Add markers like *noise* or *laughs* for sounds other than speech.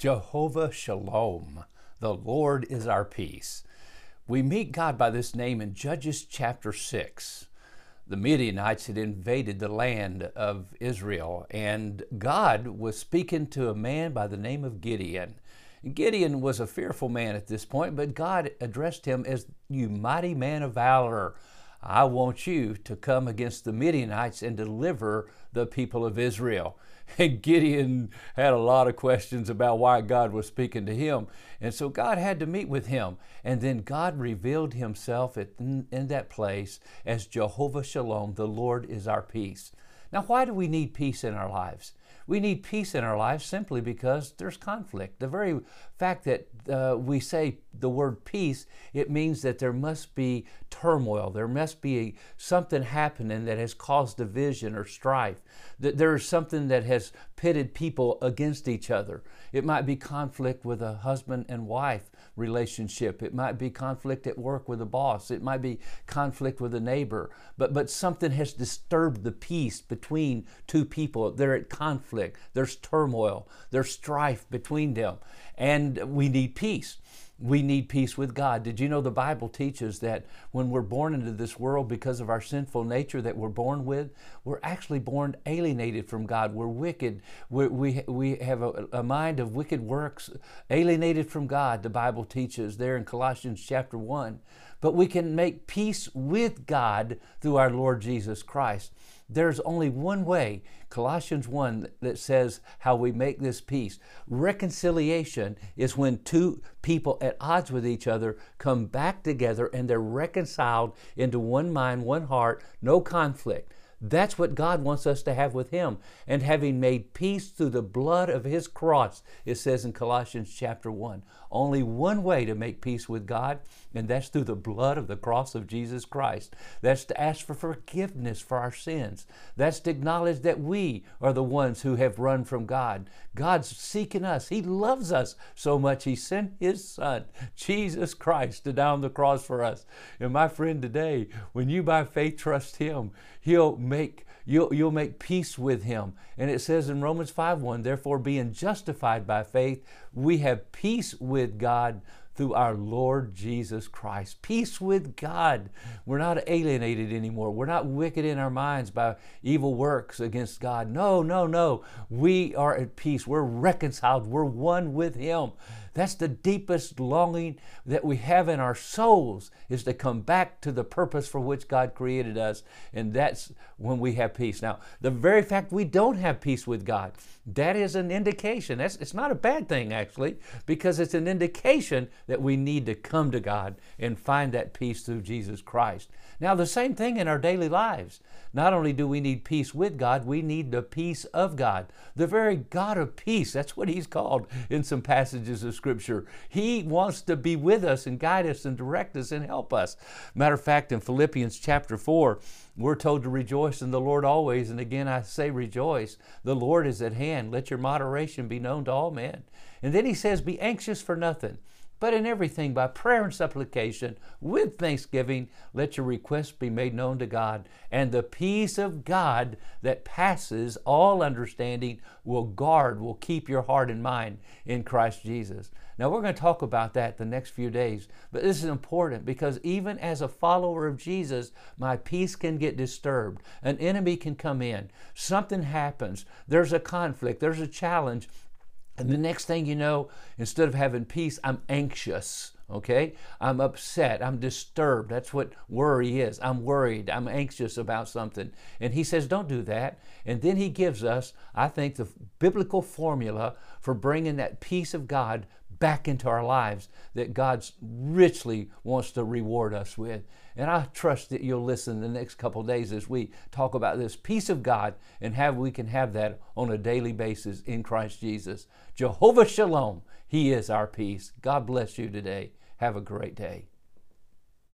Jehovah Shalom, the Lord is our peace. We meet God by this name in Judges chapter 6. The Midianites had invaded the land of Israel, and God was speaking to a man by the name of Gideon. Gideon was a fearful man at this point, but God addressed him as, You mighty man of valor. I want you to come against the Midianites and deliver the people of Israel. *laughs* And Gideon had a lot of questions about why God was speaking to him. And so God had to meet with him. And then God revealed himself in, in that place as Jehovah Shalom, the Lord is our peace. Now, why do we need peace in our lives? We need peace in our lives simply because there's conflict. The very fact that uh, we say the word peace, it means that there must be turmoil. There must be a, something happening that has caused division or strife. That there is something that has pitted people against each other. It might be conflict with a husband and wife relationship. It might be conflict at work with a boss. It might be conflict with a neighbor. But, but something has disturbed the peace between two people. They're at conflict. There's turmoil. There's strife between them. And we need peace we need peace with God. Did you know the Bible teaches that when we're born into this world because of our sinful nature that we're born with, we're actually born alienated from God. We're wicked. We're, we we have a, a mind of wicked works, alienated from God, the Bible teaches there in Colossians chapter 1. But we can make peace with God through our Lord Jesus Christ. There's only one way, Colossians 1, that says how we make this peace. Reconciliation is when two people at odds with each other come back together and they're reconciled into one mind, one heart, no conflict. That's what God wants us to have with Him. And having made peace through the blood of His cross, it says in Colossians chapter 1. Only one way to make peace with God, and that's through the blood of the cross of Jesus Christ. That's to ask for forgiveness for our sins. That's to acknowledge that we are the ones who have run from God. God's seeking us. He loves us so much, He sent His Son, Jesus Christ, to die on the cross for us. And my friend, today, when you by faith trust Him, He'll make you'll, you'll make peace with him. And it says in Romans 5 1, therefore, being justified by faith, we have peace with God through our Lord Jesus Christ. Peace with God. We're not alienated anymore. We're not wicked in our minds by evil works against God. No, no, no. We are at peace. We're reconciled. We're one with Him. That's the deepest longing that we have in our souls is to come back to the purpose for which God created us. And that's when we have peace. Now, the very fact we don't have peace with God, that is an indication. That's, it's not a bad thing, actually, because it's an indication that we need to come to God and find that peace through Jesus Christ. Now, the same thing in our daily lives. Not only do we need peace with God, we need the peace of God. The very God of peace, that's what He's called in some passages of Scripture. He wants to be with us and guide us and direct us and help us. Matter of fact, in Philippians chapter 4, we're told to rejoice in the Lord always. And again, I say rejoice. The Lord is at hand. Let your moderation be known to all men. And then He says, Be anxious for nothing but in everything, by prayer and supplication, with thanksgiving, let your requests be made known to God. And the peace of God that passes all understanding will guard, will keep your heart and mind in Christ Jesus. Now, we're going to talk about that the next few days, but this is important because even as a follower of Jesus, my peace can get disturbed. An enemy can come in, something happens, there's a conflict, there's a challenge, and the next thing you know, instead of having peace, I'm anxious. Okay? I'm upset. I'm disturbed. That's what worry is. I'm worried. I'm anxious about something. And he says, don't do that. And then he gives us, I think, the biblical formula for bringing that peace of God back into our lives that God richly wants to reward us with. And I trust that you'll listen the next couple days as we talk about this peace of God and how we can have that on a daily basis in Christ Jesus. Jehovah Shalom, He is our peace. God bless you today. Have a great day.